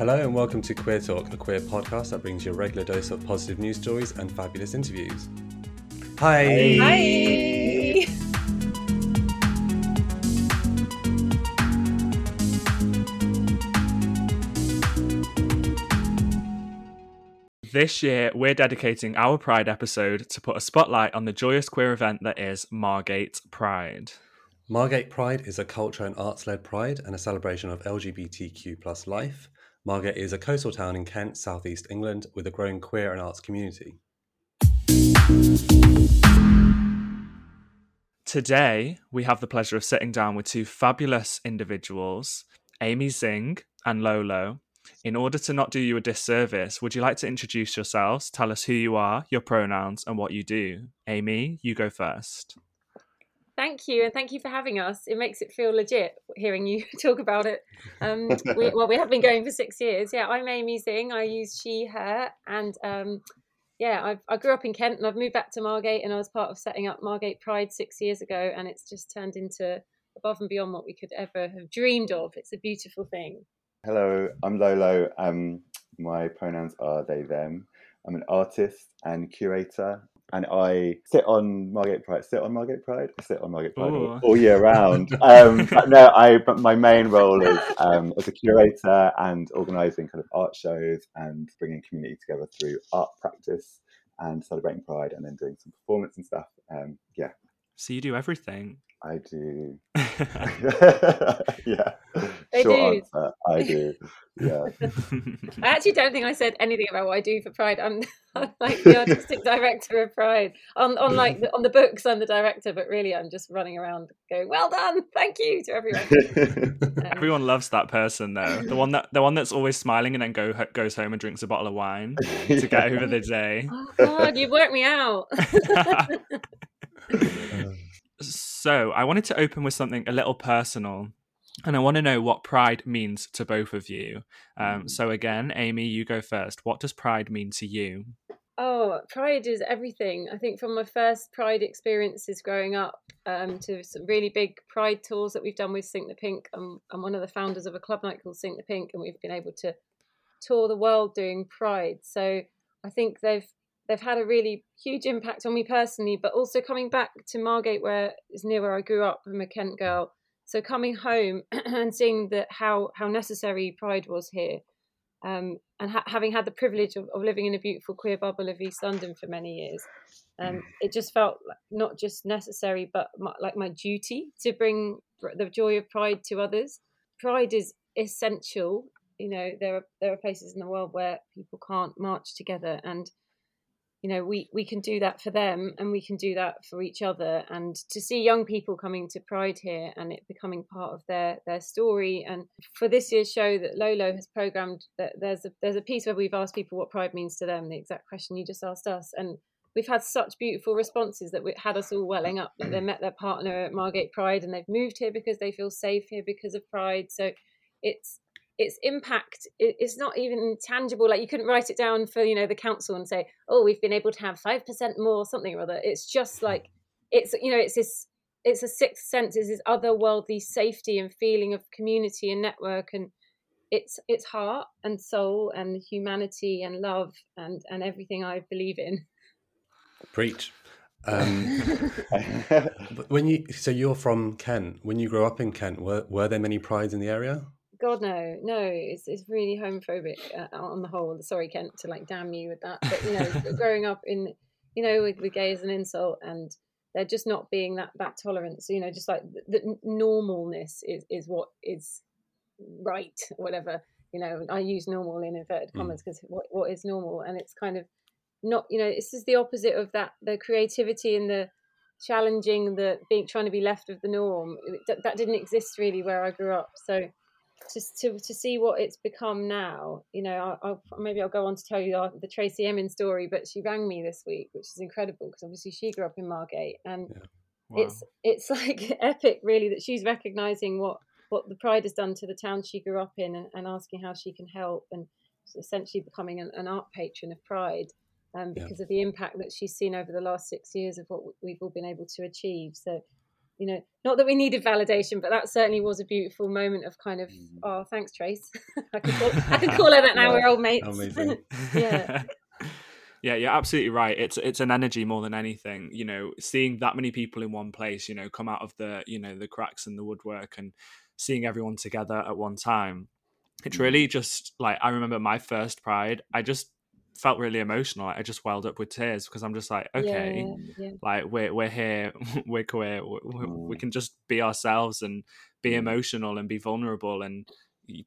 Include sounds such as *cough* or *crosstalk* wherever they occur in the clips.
Hello and welcome to Queer Talk, a queer podcast that brings you a regular dose of positive news stories and fabulous interviews. Hi. Hi. This year, we're dedicating our Pride episode to put a spotlight on the joyous queer event that is Margate Pride. Margate Pride is a culture and arts led pride and a celebration of LGBTQ plus life. Margate is a coastal town in Kent, southeast England, with a growing queer and arts community. Today, we have the pleasure of sitting down with two fabulous individuals, Amy Zing and Lolo. In order to not do you a disservice, would you like to introduce yourselves, tell us who you are, your pronouns, and what you do? Amy, you go first. Thank you, and thank you for having us. It makes it feel legit hearing you *laughs* talk about it. Um, we, *laughs* well, we have been going for six years. Yeah, I'm Amy Zing. I use she, her, and um, yeah, I've, I grew up in Kent and I've moved back to Margate, and I was part of setting up Margate Pride six years ago, and it's just turned into above and beyond what we could ever have dreamed of. It's a beautiful thing. Hello, I'm Lolo. Um, my pronouns are they, them. I'm an artist and curator, and I sit on Margate Pride. Sit on Margate Pride. I sit on Margate Pride all, all year round. *laughs* um, but no, I. But my main role is um, as a curator and organising kind of art shows and bringing community together through art practice and celebrating Pride, and then doing some performance and stuff. Um, yeah, So you do everything. I do. *laughs* *laughs* yeah, They short do. answer. I do. Yeah. *laughs* *laughs* I actually don't think I said anything about what I do for Pride. I'm, *laughs* I'm like the artistic director of Pride. On on like the, on the books, I'm the director, but really, I'm just running around going, "Well done, thank you" to everyone. Um, Everyone loves that person though. The one that the one that's always smiling and then go goes home and drinks a bottle of wine to get over the day. Oh God, you've worked me out. so I wanted to open with something a little personal, and I want to know what pride means to both of you. Um, so again, Amy, you go first. What does pride mean to you? Oh, pride is everything. I think from my first pride experiences growing up um, to some really big pride tours that we've done with Sink the Pink. I'm, I'm one of the founders of a club night called Sink the Pink, and we've been able to tour the world doing pride. So I think they've they've had a really huge impact on me personally, but also coming back to Margate, where is near where I grew up. I'm a Kent girl, so coming home *clears throat* and seeing that how how necessary pride was here um, and ha- having had the privilege of, of living in a beautiful queer bubble of East London for many years, um, it just felt like not just necessary, but my, like my duty to bring the joy of pride to others. Pride is essential. You know, there are there are places in the world where people can't march together, and you know we we can do that for them and we can do that for each other. And to see young people coming to pride here and it becoming part of their their story. And for this year's show that lolo has programmed that there's a there's a piece where we've asked people what pride means to them the exact question you just asked us. And we've had such beautiful responses that we had us all welling up that they met their partner at margate pride and they've moved here because they feel safe here because of pride. So it's its impact i- is not even tangible like you couldn't write it down for you know the council and say oh we've been able to have 5% more something or other it's just like it's you know it's this it's a sixth sense it's this otherworldly safety and feeling of community and network and it's it's heart and soul and humanity and love and and everything i believe in Preach. *laughs* Um, *laughs* but when you so you're from Kent. When you grew up in Kent, were were there many prides in the area? God no, no, it's it's really homophobic uh, on the whole. Sorry, Kent, to like damn you with that. But you know, *laughs* growing up in, you know, with, with gay as an insult, and they're just not being that that tolerant. So you know, just like the, the normalness is is what is right, whatever. You know, I use normal in inverted commas because what what is normal, and it's kind of not. You know, this is the opposite of that. The creativity and the challenging the being trying to be left of the norm that, that didn't exist really where I grew up. So just to to see what it's become now, you know, I'll, I'll maybe I'll go on to tell you the Tracey Emin story, but she rang me this week, which is incredible because obviously she grew up in Margate and. Yeah. Wow. It's it's *laughs* like epic, really, that she's recognizing what what the Pride has done to the town she grew up in, and, and asking how she can help, and essentially becoming an, an art patron of Pride um, because yeah. of the impact that she's seen over the last six years of what we've all been able to achieve. So, you know, not that we needed validation, but that certainly was a beautiful moment of kind of, mm. oh, thanks, Trace. *laughs* I, can call, I can *laughs* call her that now. We're old mates. *laughs* Yeah. Yeah, you're absolutely right. It's it's an energy more than anything. You know, seeing that many people in one place, you know, come out of the you know the cracks in the woodwork and seeing everyone together at one time. It's mm. really just like I remember my first Pride. I just felt really emotional. I just welled up with tears because I'm just like, okay, yeah, yeah. like we're we're here, *laughs* we're queer, we, we, can just be ourselves and be mm. emotional and be vulnerable and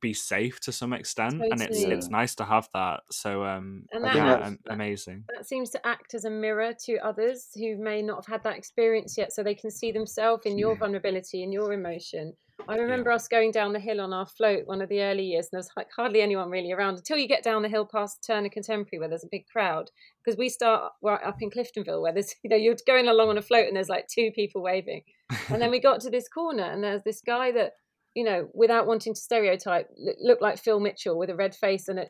be safe to some extent totally. and it's it's nice to have that so um and that, yeah, amazing that seems to act as a mirror to others who may not have had that experience yet so they can see themselves in your vulnerability and your emotion I remember yeah. us going down the hill on our float one of the early years, and there's like hardly anyone really around until you get down the hill past Turner Contemporary, where there's a big crowd. Because we start right up in Cliftonville, where there's *laughs* you know you're going along on a float, and there's like two people waving, and then we got to this corner, and there's this guy that you know, without wanting to stereotype, looked like Phil Mitchell with a red face and it,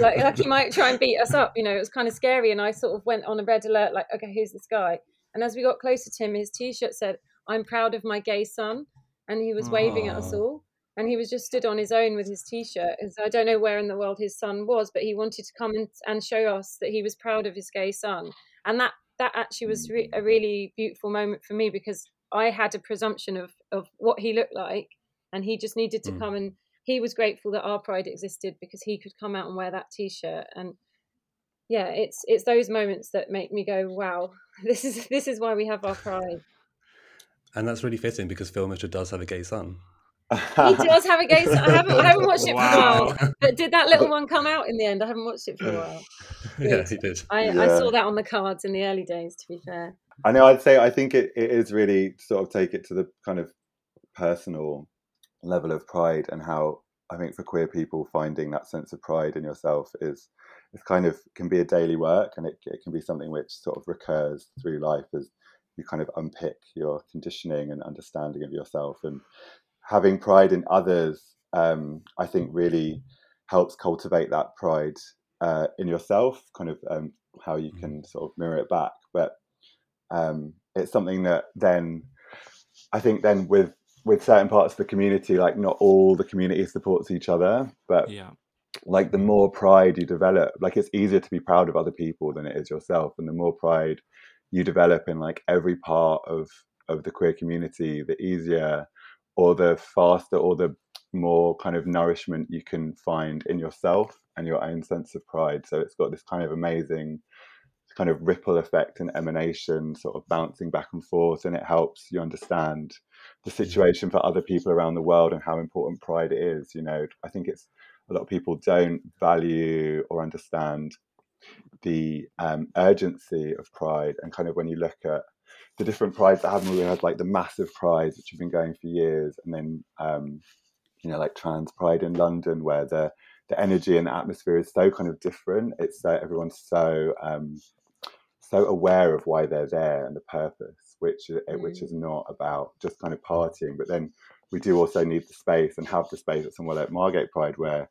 like, like he might try and beat us up. You know, it was kind of scary, and I sort of went on a red alert, like, okay, who's this guy? And as we got closer to him, his T-shirt said, "I'm proud of my gay son." And he was waving at us all. And he was just stood on his own with his T-shirt. I don't know where in the world his son was, but he wanted to come and, and show us that he was proud of his gay son. And that that actually was re- a really beautiful moment for me because I had a presumption of of what he looked like, and he just needed to mm. come and he was grateful that our pride existed because he could come out and wear that T-shirt. And yeah, it's it's those moments that make me go, wow, *laughs* this is this is why we have our pride. And that's really fitting because Phil Mitchell does have a gay son. he *laughs* does have a gay son. I haven't, I haven't watched it wow. for a while. *laughs* But did that little *laughs* one come out in the end? I haven't watched it for a while. yeah, he did. I, yeah. I, saw that on the cards in the early days, to be fair. I know, I'd say, I think it, it is really sort of take it to the kind of personal level of pride and how I think for queer people, finding that sense of pride in yourself is is kind of can be a daily work and it, it can be something which sort of recurs through life as you kind of unpick your conditioning and understanding of yourself and having pride in others um, i think really helps cultivate that pride uh, in yourself kind of um, how you can mm. sort of mirror it back but um, it's something that then i think then with with certain parts of the community like not all the community supports each other but yeah like the more pride you develop like it's easier to be proud of other people than it is yourself and the more pride you develop in like every part of of the queer community, the easier or the faster or the more kind of nourishment you can find in yourself and your own sense of pride. So it's got this kind of amazing kind of ripple effect and emanation sort of bouncing back and forth and it helps you understand the mm-hmm. situation for other people around the world and how important pride is you know i think it's a lot of people don't value or understand the um, urgency of pride and kind of when you look at the different prides that happen, we had like the massive prides which have been going for years, and then um, you know like Trans Pride in London, where the the energy and the atmosphere is so kind of different. It's so everyone's so um, so aware of why they're there and the purpose, which mm. which is not about just kind of partying, but then we do also need the space and have the space at somewhere like Margate Pride where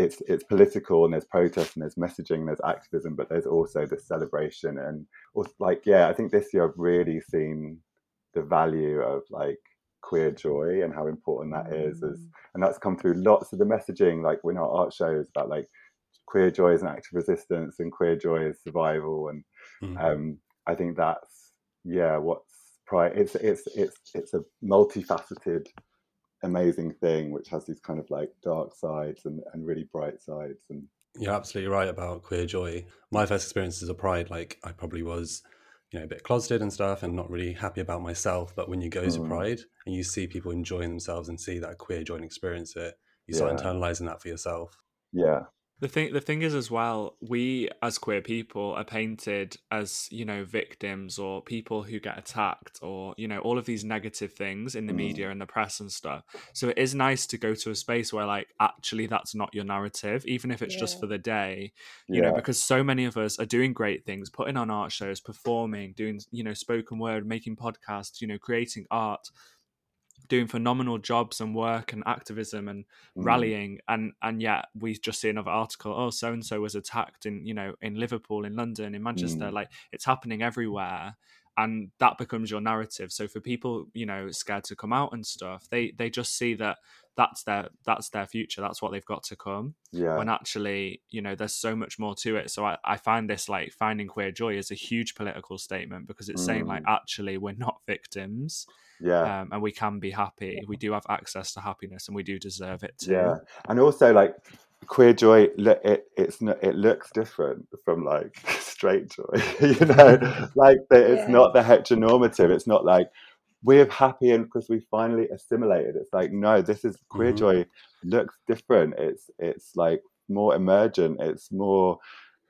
it's it's political and there's protest and there's messaging and there's activism but there's also this celebration and like yeah i think this year i've really seen the value of like queer joy and how important that is as, mm. and that's come through lots of the messaging like in our art shows about like queer joy is an act of resistance and queer joy is survival and mm. um, i think that's yeah what's pride it's it's it's it's a multifaceted amazing thing which has these kind of like dark sides and, and really bright sides and you're absolutely right about queer joy my first experiences of pride like i probably was you know a bit closeted and stuff and not really happy about myself but when you go mm. to pride and you see people enjoying themselves and see that queer joy and experience it you start yeah. internalizing that for yourself yeah The thing, the thing is as well, we as queer people are painted as you know victims or people who get attacked or you know all of these negative things in the Mm. media and the press and stuff. So it is nice to go to a space where like actually that's not your narrative, even if it's just for the day. You know, because so many of us are doing great things, putting on art shows, performing, doing you know spoken word, making podcasts, you know, creating art doing phenomenal jobs and work and activism and Mm. rallying and and yet we just see another article oh so and so was attacked in you know in liverpool in london in manchester Mm. like it's happening everywhere and that becomes your narrative so for people you know scared to come out and stuff they they just see that that's their that's their future that's what they've got to come Yeah. when actually you know there's so much more to it so I, I find this like finding queer joy is a huge political statement because it's saying like Mm. actually we're not victims yeah. um, and we can be happy. We do have access to happiness, and we do deserve it too. Yeah, and also like queer joy, it it's not, it looks different from like *laughs* straight joy. *laughs* you know, *laughs* like the, it's Yeah. not the heteronormative. It's not like we're happy and because we finally assimilated. It's like no, this is queer Mhm. joy looks different. It's it's like more emergent. It's more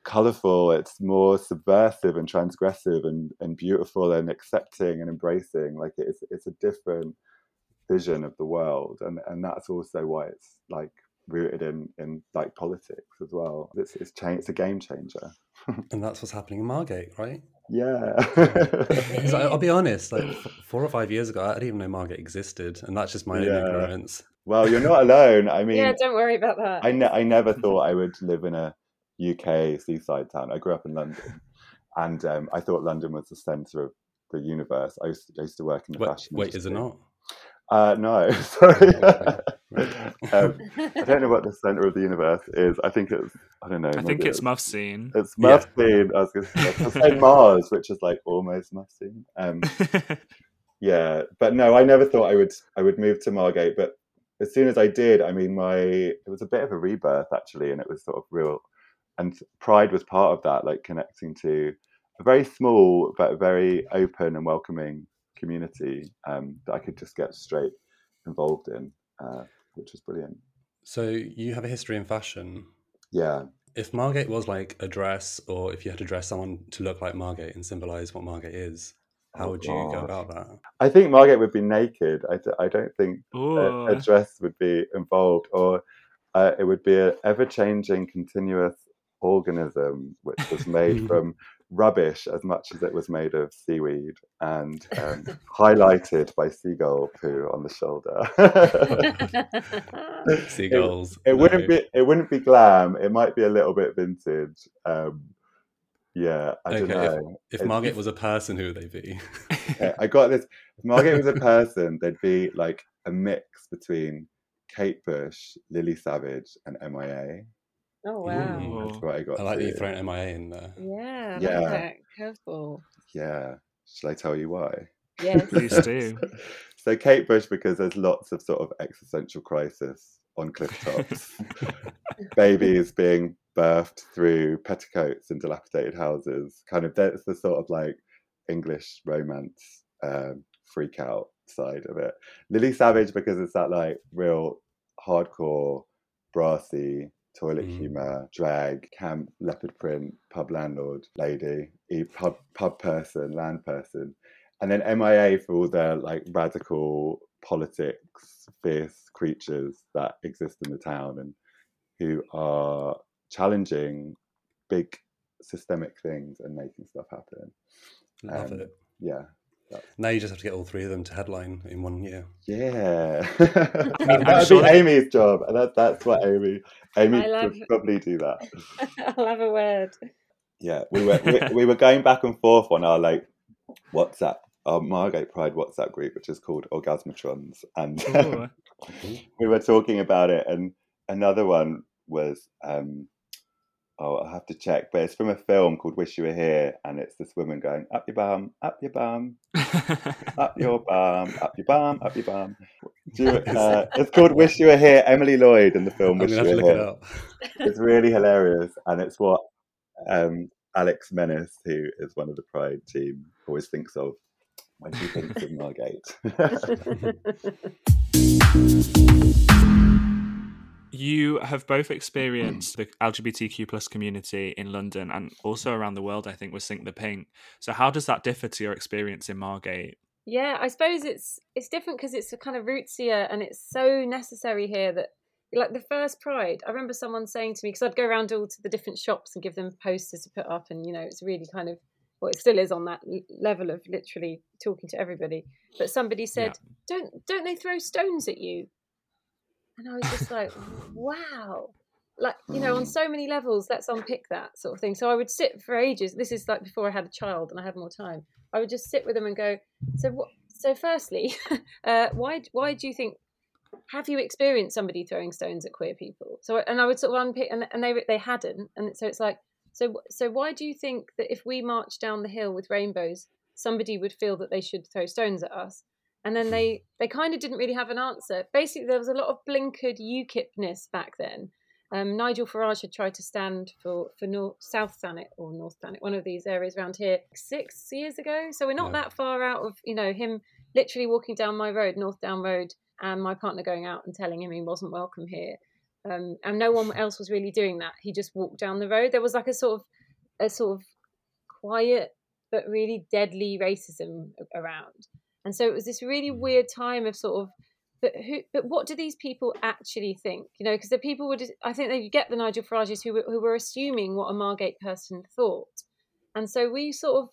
colorful it's more subversive and transgressive and, and beautiful and accepting and embracing like it's it's a different vision of the world and and that's also why it's like rooted in in like politics as well it's it's change it's a game changer *laughs* And that's what's happening in Margate, right? Yeah. *laughs* I, I'll be honest, like four or five years ago, I didn't even know Margate existed, and that's just my own Yeah. ignorance. well you're not alone i *laughs* mean yeah, don't worry about that. I, ne- I never thought I would live in a UK seaside town. I grew up in London, and um, I thought London was the centre of the universe. I used, to, I used to work in the Wait, fashion. wait is it industry. not? Uh, no, sorry. Right. *laughs* um, I don't know what the centre of the universe is. I think it's I don't know. I think maybe it's Muff Scene. It's Yeah. I was going to say Mars, which is like almost Mufsine. Um, *laughs* yeah, but no, I never thought I would I would move to Margate. But as soon as I did, I mean, my it was a bit of a rebirth actually, and it was sort of real. And Pride was part of that, like connecting to a very small but very open and welcoming community um, that I could just get straight involved in, uh, which was brilliant. So you have a history in fashion. Yeah, If Margate was like a dress, or if you had to dress someone to look like Margate and symbolize what Margate is, how Oh, would you go about that? I think Margate would be naked. I, d- I don't think a, a dress would be involved, or uh, it would be an ever changing, continuous organism which was made *laughs* from rubbish as much as it was made of seaweed and um, highlighted by seagull poo on the shoulder. *laughs* *laughs* Seagulls. it wouldn't be it wouldn't be glam. It might be a little bit vintage. Um, yeah, I don't Okay, if- know. If Margaret was a person, who would they be? I got this. If Margaret was a *laughs* person, there'd be like a mix between Kate Bush, Lily Savage, and MIA. Oh wow. Ooh. That's what I got. I like that you thrown MIA in there. Yeah, I Yeah. like that. Curveball. Yeah. Shall I tell you why? Yes. *laughs* Please do. So Kate Bush, because there's lots of sort of existential crisis on cliff tops. *laughs* Babies being birthed through petticoats in dilapidated houses. Kind of that's the sort of like English romance um, freak out side of it. Lily Savage because it's that like real hardcore, brassy, toilet Mm. humor, drag, camp, leopard print, pub landlord lady, e pub pub person, land person, and then MIA for all their like radical politics, fierce creatures that exist in the town and who are challenging big systemic things and making stuff happen. Love Um, it. Yeah. Now you just have to get all three of them to headline in one year. Yeah, *laughs* that'd be Amy's job, that, that's what Amy Amy I love- would probably do that. *laughs* I'll have a word. Yeah, we were we, we were going back and forth on our like WhatsApp, our Margate Pride WhatsApp group, which is called Orgasmatrons, and Ooh. *laughs* we were talking about it. And another one was, um, oh, I have to check, but it's from a film called Wish You Were Here, and it's this woman going up your bum, up your bum, up your *laughs* bum, up your bum, up your bum. Do you, uh, it's called Wish You Were Here. Emily Lloyd in the film I'm Wish You Were look it Here it's really *laughs* hilarious, and it's what um, Alex Menace, who is one of the Pride team, always thinks of when he thinks of *laughs* Margate. You have both experienced the LGBTQ plus community in London and also around the world, I think, with Sink the Pink. So how does that differ to your experience in Margate? Yeah, I suppose it's it's different because it's a kind of rootsier and it's so necessary here that like the first Pride, I remember someone saying to me because I'd go around all to the different shops and give them posters to put up, and you know it's really kind of well, it still is on that level of literally talking to everybody. But somebody said, yeah. "Don't don't they throw stones at you?" And I was just like, "Wow." Like you know, on so many levels, let's unpick that sort of thing. So I would sit for ages. This is like before I had a child and I had more time. I would just sit with them and go, "So what?" So firstly, *laughs* uh, why why do you think have you experienced somebody throwing stones at queer people? So, and I would sort of unpick, and, and they they hadn't, and so it's like, so so why do you think that if we march down the hill with rainbows, somebody would feel that they should throw stones at us? And then they they kind of didn't really have an answer. Basically, there was a lot of blinkered UKIPness back then. Um, Nigel Farage had tried to stand for for North, South Thanet or North Thanet, one of these areas around here, six years ago. So we're not yeah. that far out of you know him literally walking down my road, North Down Road, and my partner going out and telling him he wasn't welcome here. Um, and no one else was really doing that. He just walked down the road. There was like a sort of a sort of quiet but really deadly racism around. And so it was this really mm. weird time of sort of but who but what do these people actually think you know because the people would i think they get the nigel farages who, who were assuming what a margate person thought and so we sort of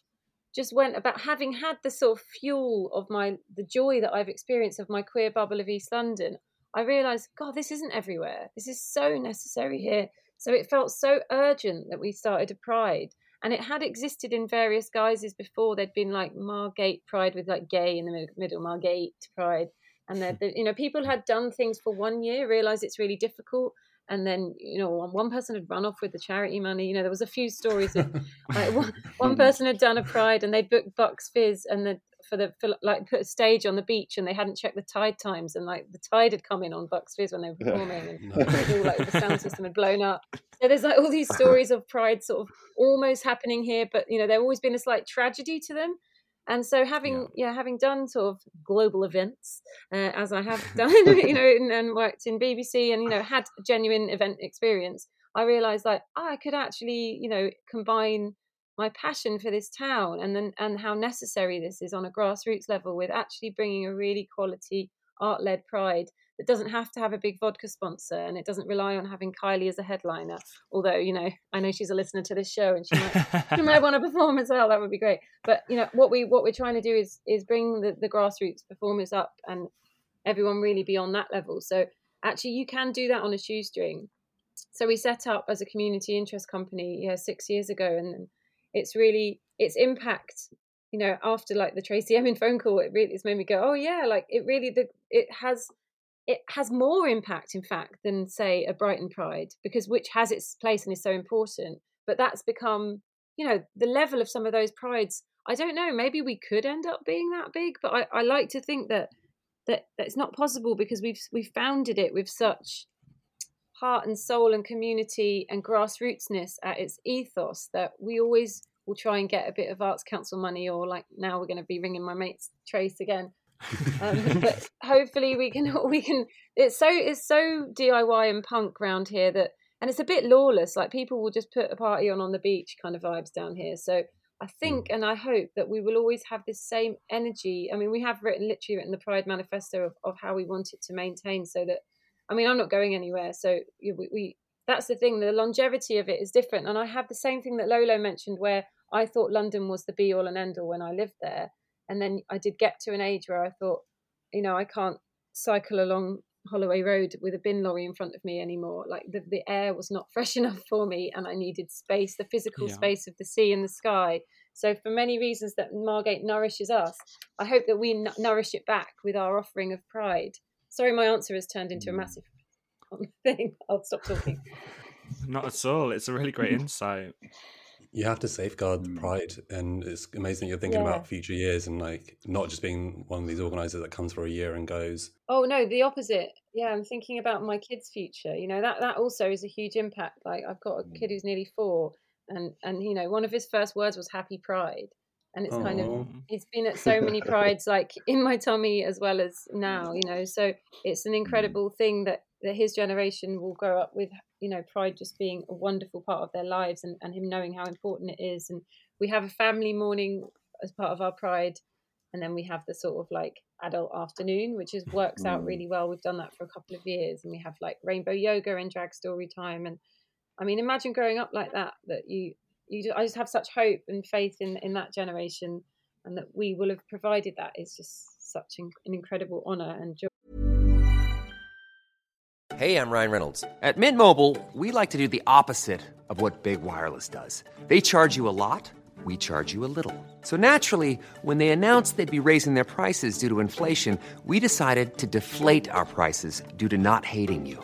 just went about having had the sort of fuel of my the joy that I've experienced of my queer bubble of East London, I realised, God, this isn't everywhere. This is so necessary here. So it felt so urgent that we started a pride. And it had existed in various guises before. There'd been like Margate Pride with like gay in the middle, Margate Pride. And that hmm. you know, people had done things for one year, realized it's really difficult, and then you know one, one person had run off with the charity money you know there was a few stories of like one, one *laughs* person had done a pride and they'd booked bucks fizz and the for the for, like put a stage on the beach and they hadn't checked the tide times and like the tide had come in on bucks fizz when they were performing and *laughs* all, like the sound system had blown up. So there's like all these *laughs* stories of pride sort of almost happening here but you know there's always been a slight tragedy to them. And so having yeah, yeah having done sort of global events uh, as i have *laughs* done you know and, and, worked in bbc and you know had genuine event experience i realized like oh, i could actually you know combine my passion for this town and then and how necessary this is on a grassroots level with actually bringing a really quality art led pride that doesn't have to have a big vodka sponsor and it doesn't rely on having Kylie as a headliner. Although, you know, I know she's a listener to this show and she might, might want to perform as well. That would be great. But you know, what we what we're trying to do is is bring the, the grassroots performers up and everyone really be on that level. So actually you can do that on a shoestring. So we set up as a community interest company yeah, six years ago and it's really its impact you know after like the Tracey Emin *laughs* phone call it really it's made me go oh yeah like it really the it has it has more impact, in fact, than say a Brighton Pride, because which has its place and is so important. But that's become, you know, the level of some of those prides. I don't know. Maybe we could end up being that big, but I, I like to think that that that's not possible because we've we've founded it with such heart and soul and community and grassrootsness at its ethos that we always will try and get a bit of arts council money or like now we're going to be ringing my mates trace again. Um, *laughs* but hopefully we can *laughs* we can it's so it's so diy and punk around here that and it's a bit lawless like people will just put a party on on the beach kind of vibes down here. So i think mm. and i hope that we will always have this same energy. I mean we have written literally written the pride manifesto of, of how we want it to maintain so that i mean i'm not going anywhere so we, we that's the thing the longevity of it is different and i have the same thing that lolo mentioned where i thought london was the be all and end all when i lived there and then I did get to an age where I thought, you know, I can't cycle along Holloway Road with a bin lorry in front of me anymore. Like the, the air was not *laughs* fresh enough for me, and I needed space, the physical yeah. space of the sea and the sky. So, for many reasons that Margate nourishes us, I hope that we n- nourish it back with our offering of pride. Sorry, my answer has turned into a mm. massive *laughs* thing. I'll stop talking. *laughs* Not at all. It's a really great *laughs* insight you have to safeguard mm. pride and it's amazing you're thinking yeah. about future years and like not just being one of these organizers that comes for a year and goes oh no the opposite yeah i'm thinking about my kids future you know that that also is a huge impact like i've got a mm. kid who's nearly four and and you know one of his first words was happy pride and it's Aww. kind of it's been at so many *laughs* prides like in my tummy as well as now you know so it's an mm. incredible thing that that his generation will grow up with you know pride just being a wonderful part of their lives and, and him knowing how important it is and we have a family morning as part of our pride and then we have the sort of like adult afternoon which is works out Mm. really well we've done that for a couple of years and we have like rainbow yoga and drag story time and i mean imagine growing up like that that you you i just have such hope and faith in in that generation and that we will have provided that is just such an incredible honor and joy Hey, I'm Ryan Reynolds. At Mint Mobile, we like to do the opposite of what Big Wireless does. They charge you a lot, we charge you a little. So naturally, when they announced they'd be raising their prices due to inflation, we decided to deflate our prices due to not hating you.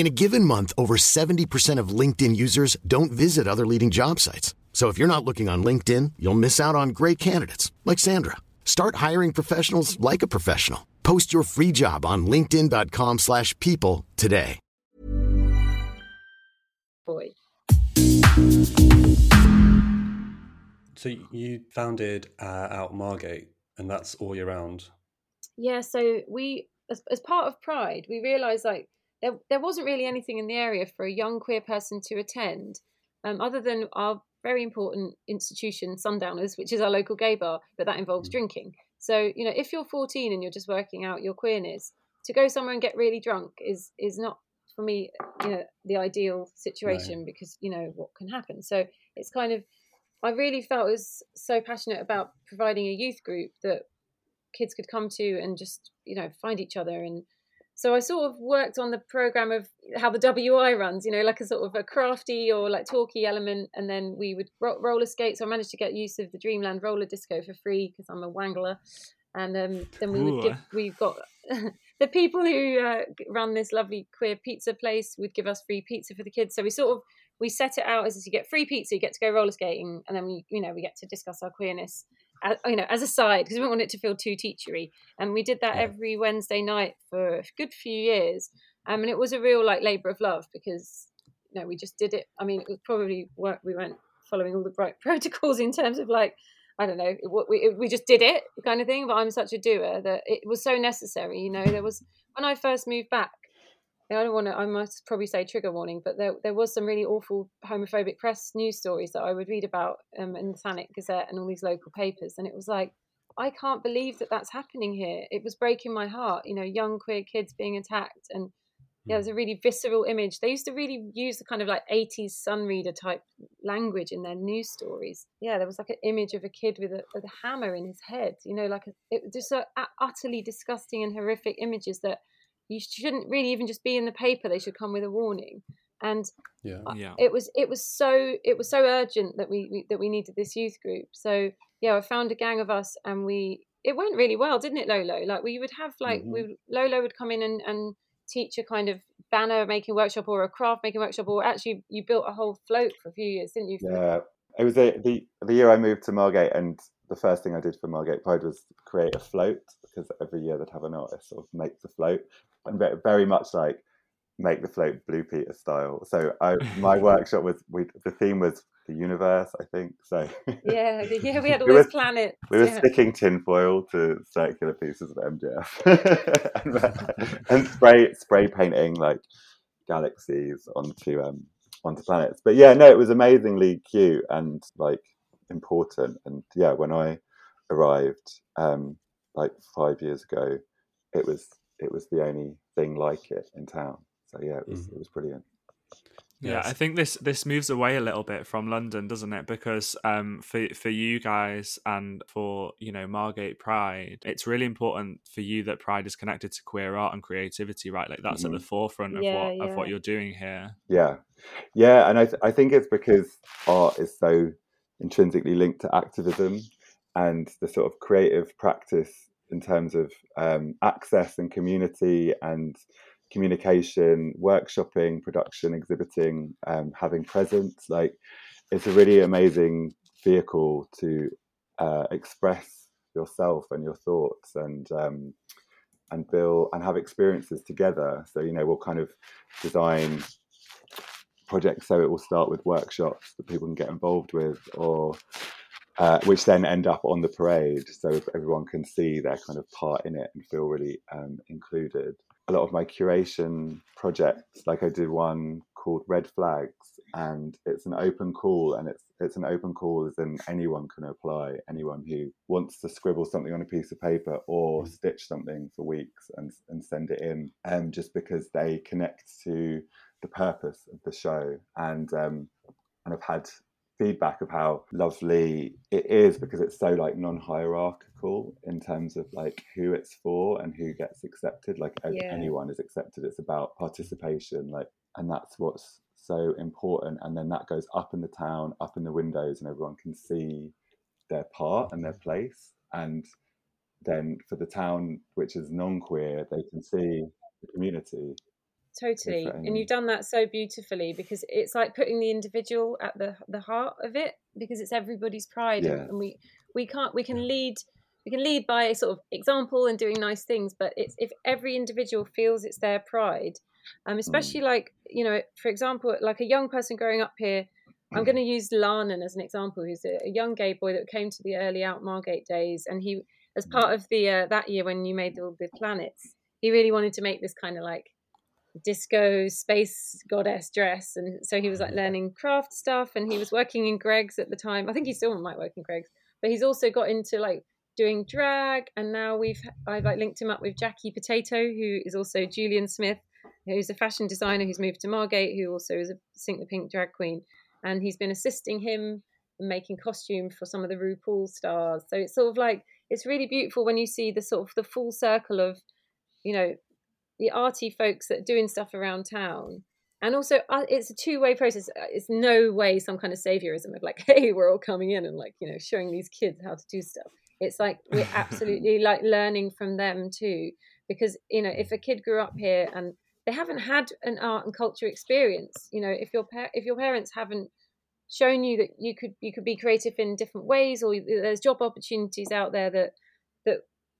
In a given month, over 70% of LinkedIn users don't visit other leading job sites. So if you're not looking on LinkedIn, you'll miss out on great candidates like Sandra. Start hiring professionals like a professional. Post your free job on linkedin.com/people slash people today. boy So you founded uh, Out Margate, and that's all year round. Yeah, so we, as, as part of Pride, we realised like there there wasn't really anything in the area for a young queer person to attend, um, other than our very important institution, Sundowners, which is our local gay bar, but that involves drinking. So you know, if you're 14 and you're just working out your queerness, to go somewhere and get really drunk is is not for me, you know, the ideal situation because you know what can happen. So it's kind of I really felt I was so passionate about providing a youth group that kids could come to and just you know find each other and so I sort of worked on the program of how the WI runs, you know, like a sort of a crafty or like talky element, and then we would ro- roller skate. So I managed to get use of the Dreamland roller disco for free because I'm a wangler, and um, then we would Ooh. give. We've got *laughs* the people who uh, run this lovely queer pizza place would give us free pizza for the kids. So we sort of we set it out as you get free pizza, you get to go roller skating, and then we you know we get to discuss our queerness, as, you know, as a side because we don't want it to feel too teachery. And we did that Yeah. every Wednesday night for a good few years, um, and it was a real like labor of love because you know we just did it. I mean, it was probably work we weren't following all the right *laughs* protocols in terms of like. I don't know. What we we just did it kind of thing. But I'm such a doer that it was so necessary. You know, there was when I first moved back. I don't want to. I must probably say trigger warning, but there there was some really awful homophobic press news stories that I would read about um, in the Thanet Gazette and all these local papers, and it was like, I can't believe that that's happening here. It was breaking my heart. You know, young queer kids being attacked, and yeah, there's a really visceral image. They used to really use the kind of like 80s sun reader type language in their news stories. Yeah, there was like an image of a kid with a, with a hammer in his head. You know, like a, it was just so utterly disgusting and horrific images that you shouldn't really even just be in the paper. They should come with a warning. And Yeah. Yeah. it was it was so it was so urgent that we, we that we needed this youth group. So yeah, I found a gang of us, and we it went really well, didn't it, Lolo? Like we would have like we mm-hmm. Lolo would come in and and teach a kind of banner making workshop or a craft making workshop, or actually you built a whole float for a few years, didn't you? Yeah, it was the, the the year I moved to Margate, and the first thing I did for Margate Pride was create a float because every year they'd have an artist sort of make the float, and very much like make the float Blue Peter style. So I, my *laughs* workshop was we the theme was the universe, I think. So Yeah, yeah, we had *laughs* all We were- planets. we were yeah. sticking tinfoil to circular pieces of MDF *laughs* and, and spray spray painting like galaxies onto um onto planets. But yeah, no, it was amazingly cute and like important. And yeah, when I arrived um like five years ago, it was it was the only thing like it in town. So yeah, it was it was brilliant. Yeah, I think this this moves away a little bit from London, doesn't it? Because um, for for you guys and for you know Margate Pride, it's really important for you that Pride is connected to queer art and creativity, right? Like that's at the forefront of Yeah, what of what you're doing here. Yeah, yeah, and I th- I think it's because art is so intrinsically linked to activism and the sort of creative practice in terms of um, access and community and communication, workshopping, production, exhibiting, um, having presence. Like it's a really amazing vehicle to uh, express yourself and your thoughts and um, and build and have experiences together. So you know we'll kind of design projects so it will start with workshops that people can get involved with or uh, which then end up on the parade so everyone can see their kind of part in it and feel really um, included a lot of my curation projects like i did one called red flags and it's an open call and it's it's an open call as in anyone can apply anyone who wants to scribble something on a piece of paper or mm. stitch something for weeks and and send it in um, just because they connect to the purpose of the show and um, and I've had feedback of how lovely it is because it's so like non-hierarchical in terms of like who it's for and who gets accepted. Like yeah. anyone is accepted. It's about participation like and that's what's so important. And then that goes up in the town up in the windows and everyone can see their part and their place. And then for the town which is non-queer they can see the community totally and you've done that so beautifully because it's like putting the individual at the the heart of it because it's everybody's pride yeah. and we we can't we can lead we can lead by sort of example and doing nice things but it's if every individual feels it's their pride um especially mm. like you know for example like a young person growing up here i'm going to use Lanan as an example who's a, a, young gay boy that came to the early out margate days and he as mm. part of the uh, that year when you made all the planets he really wanted to make this kind of like disco space goddess dress and so he was like learning craft stuff and he was working in Greggs at the time. I think he still might work in Greggs, but he's also got into like doing drag and now we've i've like linked him up with jackie potato who is also julian smith who's a fashion designer who's moved to margate who also is a sink the pink drag queen and he's been assisting him making costume for some of the rupaul stars. So it's sort of like it's really beautiful when you see the sort of the full circle of you know the arty folks that are doing stuff around town. And also uh, it's a two-way process. Uh, it's no way some kind of saviorism of like *laughs* hey we're all coming in and like you know showing these kids how to do stuff. It's like we're *laughs* absolutely like learning from them too. Because you know if a kid grew up here and they haven't had an art and culture experience you know if your pa- if your parents haven't shown you that you could you could be creative in different ways or there's job opportunities out there that that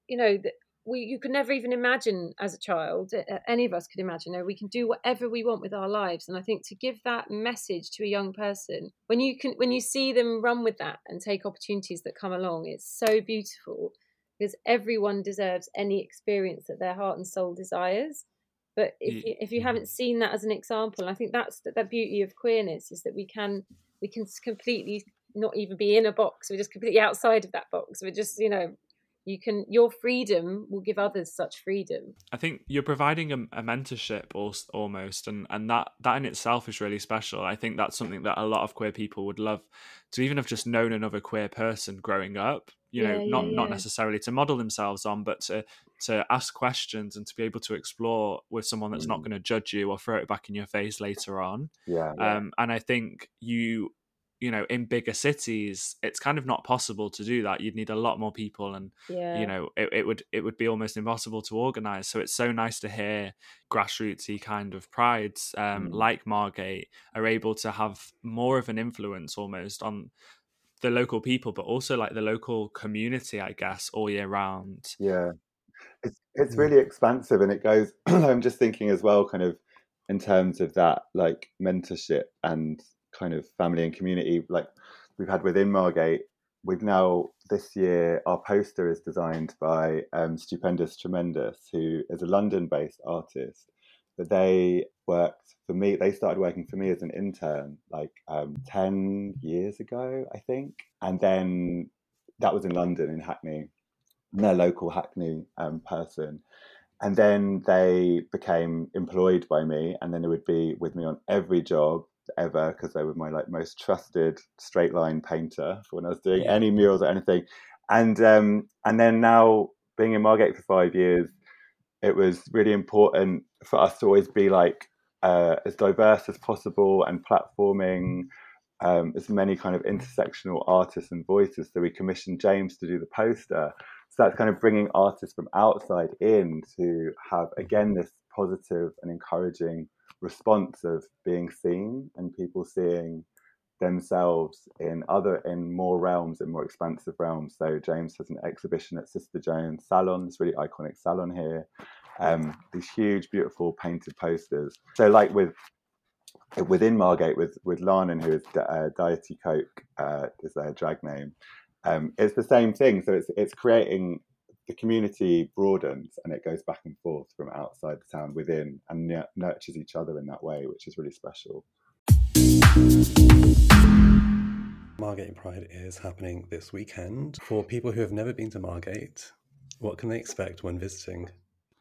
you know that we you could never even imagine as a child any of us could imagine we can do whatever we want with our lives. And i think to give that message to a young person when you can when you see them run with that and take opportunities that come along it's so beautiful because everyone deserves any experience that their heart and soul desires. But if you, if you haven't mm-hmm. seen that as an example i think that's the, the beauty of queerness is that we can we can completely not even be in a box. We're just completely outside of that box. We're just you know you can your freedom will give others such freedom. I think you're providing a, a mentorship almost and and that that in itself is really special. I think that's something that a lot of queer people would love to even have just known another queer person growing up you know yeah, not yeah, not necessarily to model themselves on but to to ask questions and to be able to explore with someone that's mm. not going to judge you or throw it back in your face later on. Yeah, um and i think you you know in bigger cities it's kind of not possible to do that. You'd need a lot more people and yeah. you know it, it would it would be almost impossible to organize. So it's so nice to hear grassrootsy kind of prides um, mm. like margate are able to have more of an influence almost on the local people but also like the local community i guess all year round. Yeah. It's it's really expansive and it goes *clears throat* i'm just thinking as well kind of in terms of that like mentorship and kind of family and community like we've had within Margate. We've now this year our poster is designed by um, Stupendous Tremendous, who is a London-based artist. But they worked for me. They started working for me as an intern like um, ten years ago, I think, and then that was in London in Hackney. their local Hackney um, person, and then they became employed by me, and then they would be with me on every job ever because they were my like most trusted straight line painter for when I was doing yeah. any murals or anything. And um, and then now being in Margate for five years, it was really important for us to always be like uh, as diverse as possible and platforming um, as many kind of intersectional artists and voices. So we commissioned James to do the poster. So that's kind of bringing artists from outside in to have again this positive and encouraging response of being seen and people seeing themselves in other in more realms in more expansive realms. So james has an exhibition at sister jones salon this really iconic salon here. Um, these huge beautiful painted posters. So like with within margate with with Larnan, who is uh, Deity Coke uh, is their drag name um, it's the same thing. So it's it's creating the community broadens and it goes back and forth from outside the town within and nurtures each other in that way which is really special Margate Pride is happening this weekend. For people who have never been to Margate, what can they expect when visiting?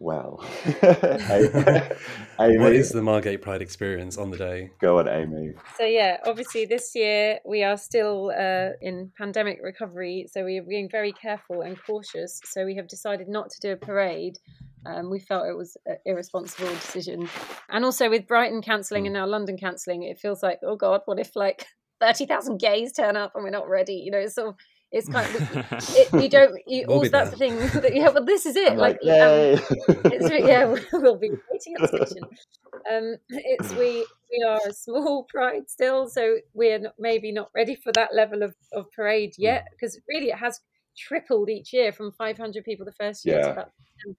Well, *laughs* *laughs* Amy, what is the Margate Pride experience on the day? Go on, Amy. So yeah, obviously this year we are still uh, in pandemic recovery, so we are being very careful and cautious. So we have decided not to do a parade. Um, we felt it was an irresponsible decision, and also with Brighton cancelling and now London cancelling, it feels like oh god, what if like thirty thousand gays turn up and we're not ready? You know, it's sort of it's kind of *laughs* it, you don't you We'll all be that's the thing *laughs* that yeah well this is it I'm like, like, yay. um, it's, yeah *laughs* we'll be waiting at the station um it's we we are a small pride still so we're not, maybe not ready for that level of, of parade yet because really it has tripled each year from 500 people the first year to Yeah. about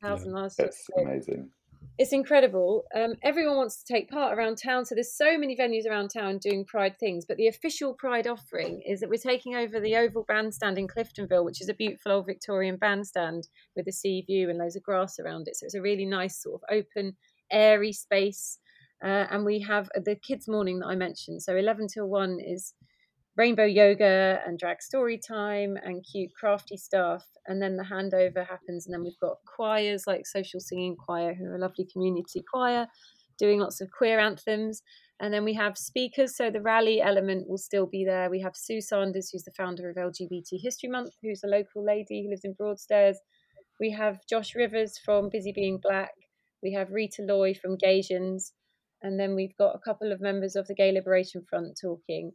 10,000 last year It's So amazing. It's incredible. Um, everyone wants to take part around town, so there's so many venues around town doing Pride things. But the official Pride offering is that we're taking over the Oval Bandstand in Cliftonville, which is a beautiful old Victorian bandstand with a sea view and loads of grass around it. So it's a really nice sort of open, airy space. Uh, and we have the kids' morning that I mentioned. So 11 till 1 is rainbow yoga and drag story time and cute crafty stuff and then the handover happens and then we've got choirs like social singing choir who are a lovely community choir doing lots of queer anthems. And then we have speakers so the rally element will still be there. We have sue sanders who's the founder of lgbt history month who's a local lady who lives in broadstairs. We have josh rivers from busy being black. We have rita loy from gaysians and then we've got a couple of members of the gay liberation front talking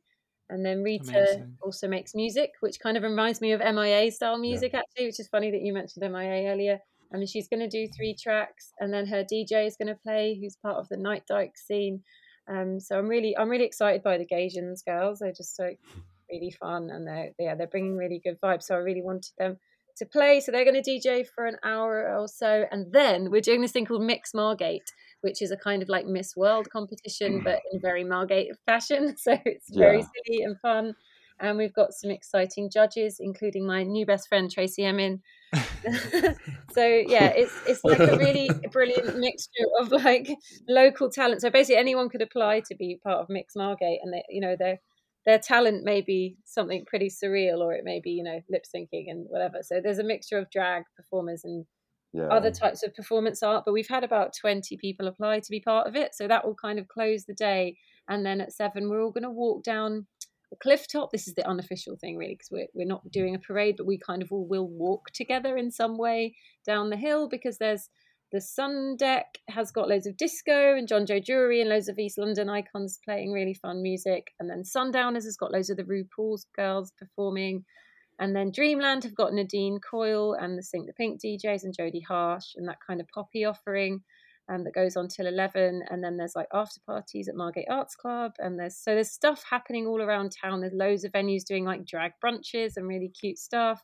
and then Rita Amazing. also makes music, which kind of reminds me of MIA style music, actually, which is funny that you mentioned MIA earlier. I mean, she's going to do three tracks, and then her DJ is going to play, who's part of the Night Dyke scene. Um, so I'm really, I'm really excited by the Gaysians girls. They're just so *laughs* really fun, and they're yeah, they're bringing really good vibes. So I really wanted them to play. So they're going to DJ for an hour or so, and then we're doing this thing called Mx Margate, which is a kind of like Miss World competition, mm. but in very Margate fashion. *laughs* So it's very Yeah. silly and fun. And we've got some exciting judges, including my new best friend Tracey Emin. *laughs* so yeah, it's it's like a really *laughs* brilliant mixture of like local talent. So basically, anyone could apply to be part of Mx Margate, and they, you know their their talent may be something pretty surreal, or it may be you know lip syncing and whatever. So there's a mixture of drag performers and Yeah. other types of performance art, but we've had about 20 people apply to be part of it. So that will kind of close the day. And then at seven, we're all going to walk down a cliff top. This is the unofficial thing, really, because we're, we're not doing a parade, but we kind of all will walk together in some way down the hill because there's the sun deck has got loads of disco and Jonjo Jury and loads of East London icons playing really fun music. And then Sundowners has got loads of the RuPaul's girls performing. And then Dreamland have got Nadine Coyle and the Sink the Pink DJs and Jodie Harsh and that kind of poppy offering um, that goes on till 11. And then there's like after parties at Margate Arts Club. And there's so there's stuff happening all around town. There's loads of venues doing like drag brunches and really cute stuff.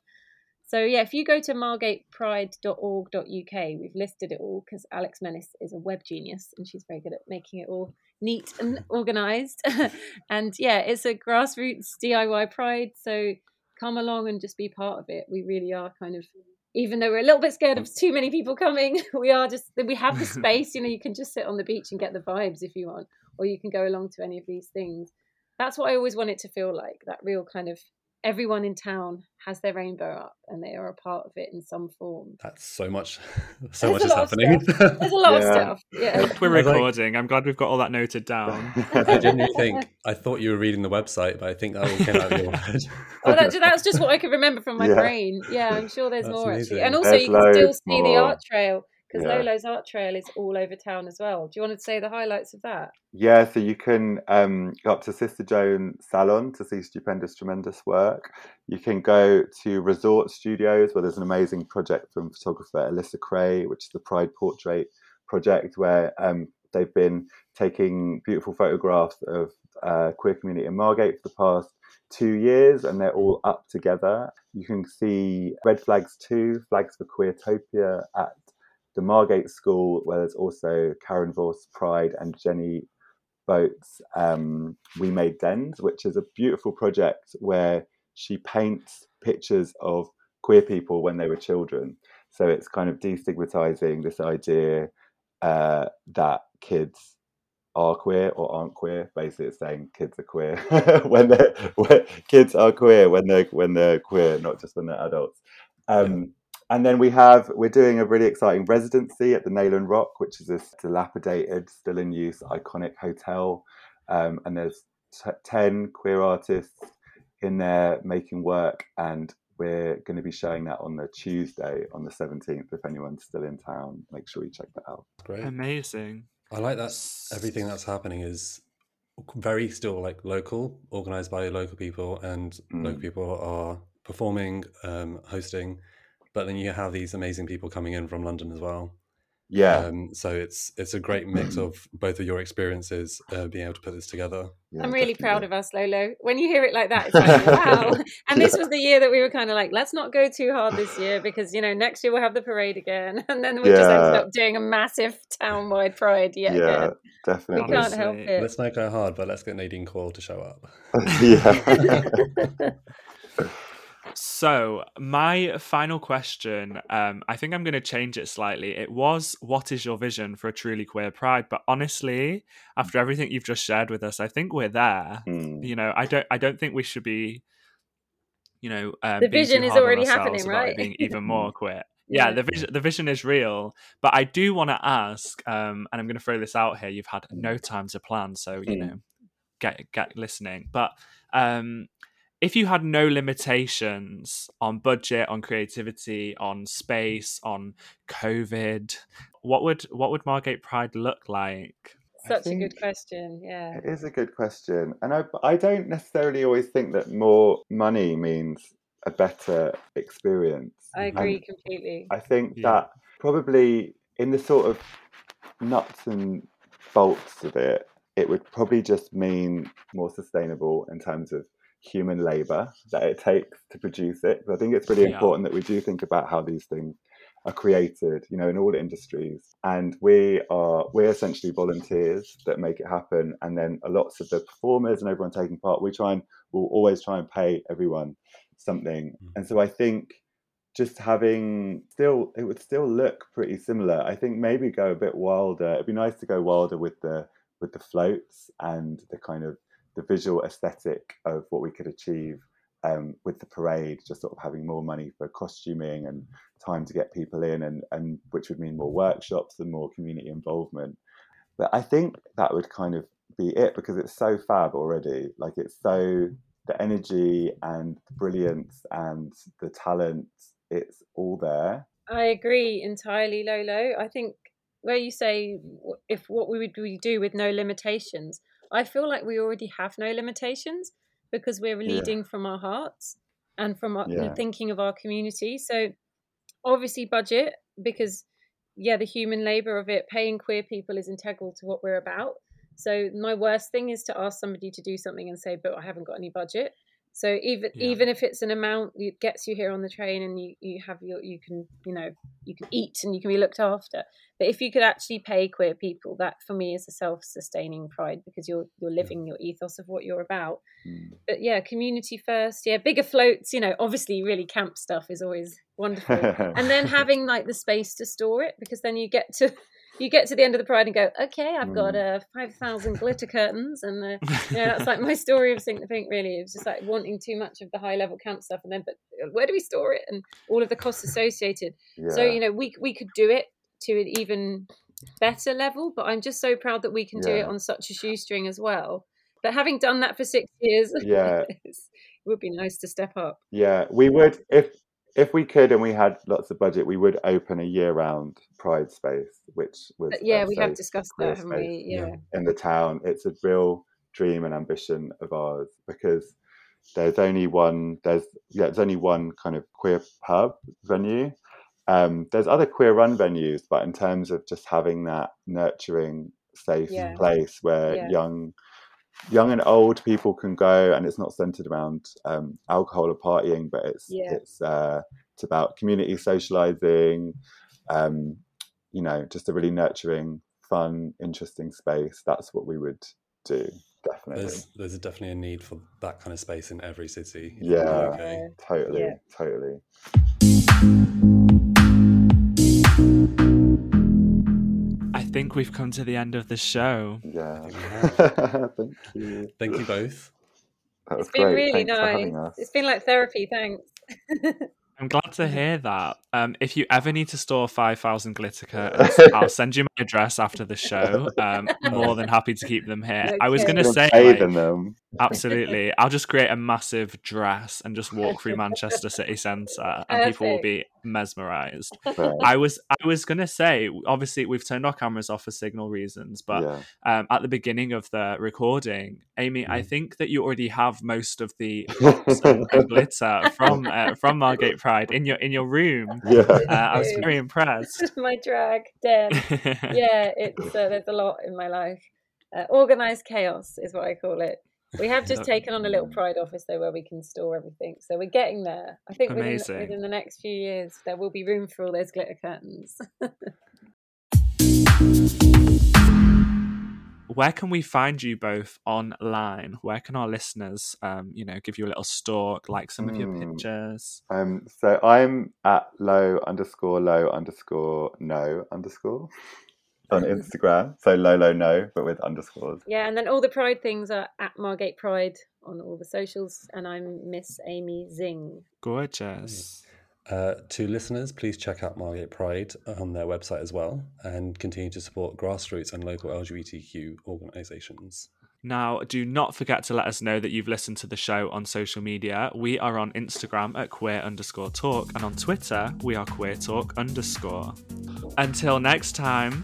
So yeah, if you go to margatepride.org.uk, we've listed it all because Alex Menace is a web genius and she's very good at making it all neat and organized. *laughs* and yeah, it's a grassroots DIY pride. So come along and just be part of it. We really are kind of, even though we're a little bit scared of too many people coming, *laughs* we are just, we have the *laughs* space. You know, you can just sit on the beach and get the vibes if you want, or you can go along to any of these things. That's what I always want it to feel like that real kind of everyone in town has their rainbow up and they are a part of it in some form. That's so much, *laughs* so There's much is happening. There's a lot of Yeah. stuff. Yeah. We're I was like- recording. I'm glad we've got all that noted down. *laughs* *laughs* I genuinely think I thought you were reading the website, but I think that all came out of your head. Oh, that, that's just what I could remember from my Yeah. brain. Yeah, I'm sure there's That's more amazing. actually. And also, There's you can still loads see the art trail because Yeah. Lolo's art trail is all over town as well. Do you want to say the highlights of that? Yeah, so you can um, go up to Sister Joan Salon to see stupendous, tremendous work. You can go to Resort Studios, where there's an amazing project from photographer Alyssa Cray, which is the Pride Portrait project where um, they've been taking beautiful photographs of uh, queer community in Margate for the past two years, and they're all up together. You can see Red Flags 2, Flags for Queertopia at the Margate School, where there's also Karen Voss Pride and Jenny Boats um, We Made Dens, which is a beautiful project where she paints pictures of queer people when they were children. So it's kind of destigmatizing this idea uh, that kids are queer or aren't queer. Basically, it's saying kids are queer *laughs* when they're when, kids are queer when they're when they're queer, not just when they're adults. Um, and then we have we're doing a really exciting residency at the Nayland Rock, which is this dilapidated, still in use, iconic hotel. Um, and there's t- ten queer artists in there making work, and we're going to be showing that on the Tuesday, on the 17th. If anyone's still in town, make sure you check that out. Great. Amazing. I like that everything that's happening is very still like local, organized by local people, and Mm. local people are performing, um, hosting. But then you have these amazing people coming in from London as well. Yeah. Um, so it's it's a great mix *clears throat* of both of your experiences uh, being able to put this together. yeah, I'm really proud of us, Lolo. When you hear it like that, it's like, *laughs* wow. And this was the year that we were kind of like, let's not go too hard this year because, you know, next year we'll have the parade again. *laughs* And then we just ended up doing a massive town-wide parade yet Yeah, again. We definitely. can't help it. Let's not go hard, but let's get Nadine Coyle to show up. *laughs* yeah. So, my final question, um, I think I'm going to change it slightly. It was, what is your vision for a truly queer pride? But honestly, after everything you've just shared with us, I think we're there. Mm. You know, I don't, I don't think we should be, you know, um, The vision is already ourselves happening, about right? Being even more *laughs* queer. Yeah, Yeah. the vision, the vision is real. But I do want to ask, um, and I'm going to throw this out here. You've had no time to plan, so you Mm. know, get get listening. But um, if you had no limitations on budget, on creativity, on space, on COVID, what would what would Margate Pride look like? Such a good question. Yeah. It is a good question, and I I don't necessarily always think that more money means a better experience. I And agree completely. I think Yeah. that probably in the sort of nuts and bolts of it, it would probably just mean more sustainable in terms of human labor that it takes to produce it. I think it's really Yeah. important that we do think about how these things are created, you know, in all industries. And we are we're essentially volunteers that make it happen. And then lots of the performers and everyone taking part, we try and we'll always try and pay everyone something. Mm. And so I think just having still it would still look pretty similar. I think maybe go a bit wilder. It'd be nice to go wilder with the with the floats and the kind of the visual aesthetic of what we could achieve um, with the parade, just sort of having more money for costuming and time to get people in, and, and which would mean more workshops and more community involvement. But I think that would kind of be it because it's so fab already. Like it's so the energy and the brilliance and the talent, it's all there. I agree entirely, Lolo. I think where you say if what we would we do with no limitations, I feel like we already have no limitations because we're Yeah. leading from our hearts and from our, Yeah. thinking of our community. So obviously budget because yeah, the human labor of it, paying queer people is integral to what we're about. So my worst thing is to ask somebody to do something and say, "But I haven't got any budget." So even Yeah. even if it's an amount that gets you here on the train and you you have your you can you know you can eat and you can be looked after. But if you could actually pay queer people, that for me is a self sustaining pride because you're you're living your ethos of what you're about. Mm. But yeah, community first. Yeah, bigger floats. You know, obviously, really camp stuff is always wonderful. and then *laughs* having like the space to store it because then you get to you get to the end of the pride and go, okay, I've got uh, five thousand glitter curtains, and uh, *laughs* yeah, that's like my story of Sink the Pink. Really, it was just like wanting too much of the high level camp stuff, and then but uh, where do we store it and all of the costs associated. So you know, we we could do it to an even better level, but I'm just so proud that we can do it on such a shoestring as well. But having done that for six years, *laughs* Yeah. it would be nice to step up. Yeah, we would if if we could and we had lots of budget, we would open a year-round Pride space, which was But yeah, we have discussed that, haven't we? Yeah. in the town. It's a real dream and ambition of ours because there's only one there's yeah there's only one kind of queer pub venue um, there's other queer run venues, but in terms of just having that nurturing, safe Yeah. place where Yeah. young young and old people can go and it's not centered around um, alcohol or partying but it's Yeah. it's uh, it's about community socializing um, you know just a really nurturing fun interesting space that's what we would do definitely There's there's definitely a need for that kind of space in every city. in yeah UK. totally Yeah. totally think we've come to the end of the show. yeah Yeah. *laughs* thank you Thank you both. that was It's been great really thanks nice. It's been like therapy. Thanks. *laughs* I'm glad to hear that. Um, if you ever need to store 5,000 glitter curtains, *laughs* I'll send you my address after the show. Um, more than happy to keep them here. I was going to say, like, them absolutely, *laughs* I'll just create a massive dress and just walk through Manchester city centre and people will be mesmerised. Fair. I was I was gonna say, obviously we've turned our cameras off for signal reasons, but yeah um, at the beginning of the recording, Amy, I Mhm. think that you already have most of the *laughs* and, and glitter from uh, from Margate Pride in your in your room. *laughs* yeah Uh, I was very impressed. My drag den. yeah, it's uh, there's a lot in my life. Uh, organized chaos is what I call it. We have just taken on a little pride office though, where we can store everything. So we're getting there. I think within, within the next few years, there will be room for all those glitter curtains. *laughs* Where can we find you both online? Where can our listeners, um, you know, give you a little stalk, like some of your Mm. pictures? Um, so I'm at low underscore low underscore no underscore on Instagram. So low low no, but with underscores. yeah, and then all the pride things are at Margate Pride on all the socials, and I'm Miss Amy Zing. Gorgeous. Uh, to listeners, please check out Margate Pride on their website as well and continue to support grassroots and local LGBTQ organisations. Now, do not forget to let us know that you've listened to the show on social media. We are on Instagram at queer underscore talk, and on Twitter, we are queer talk underscore. Until next time,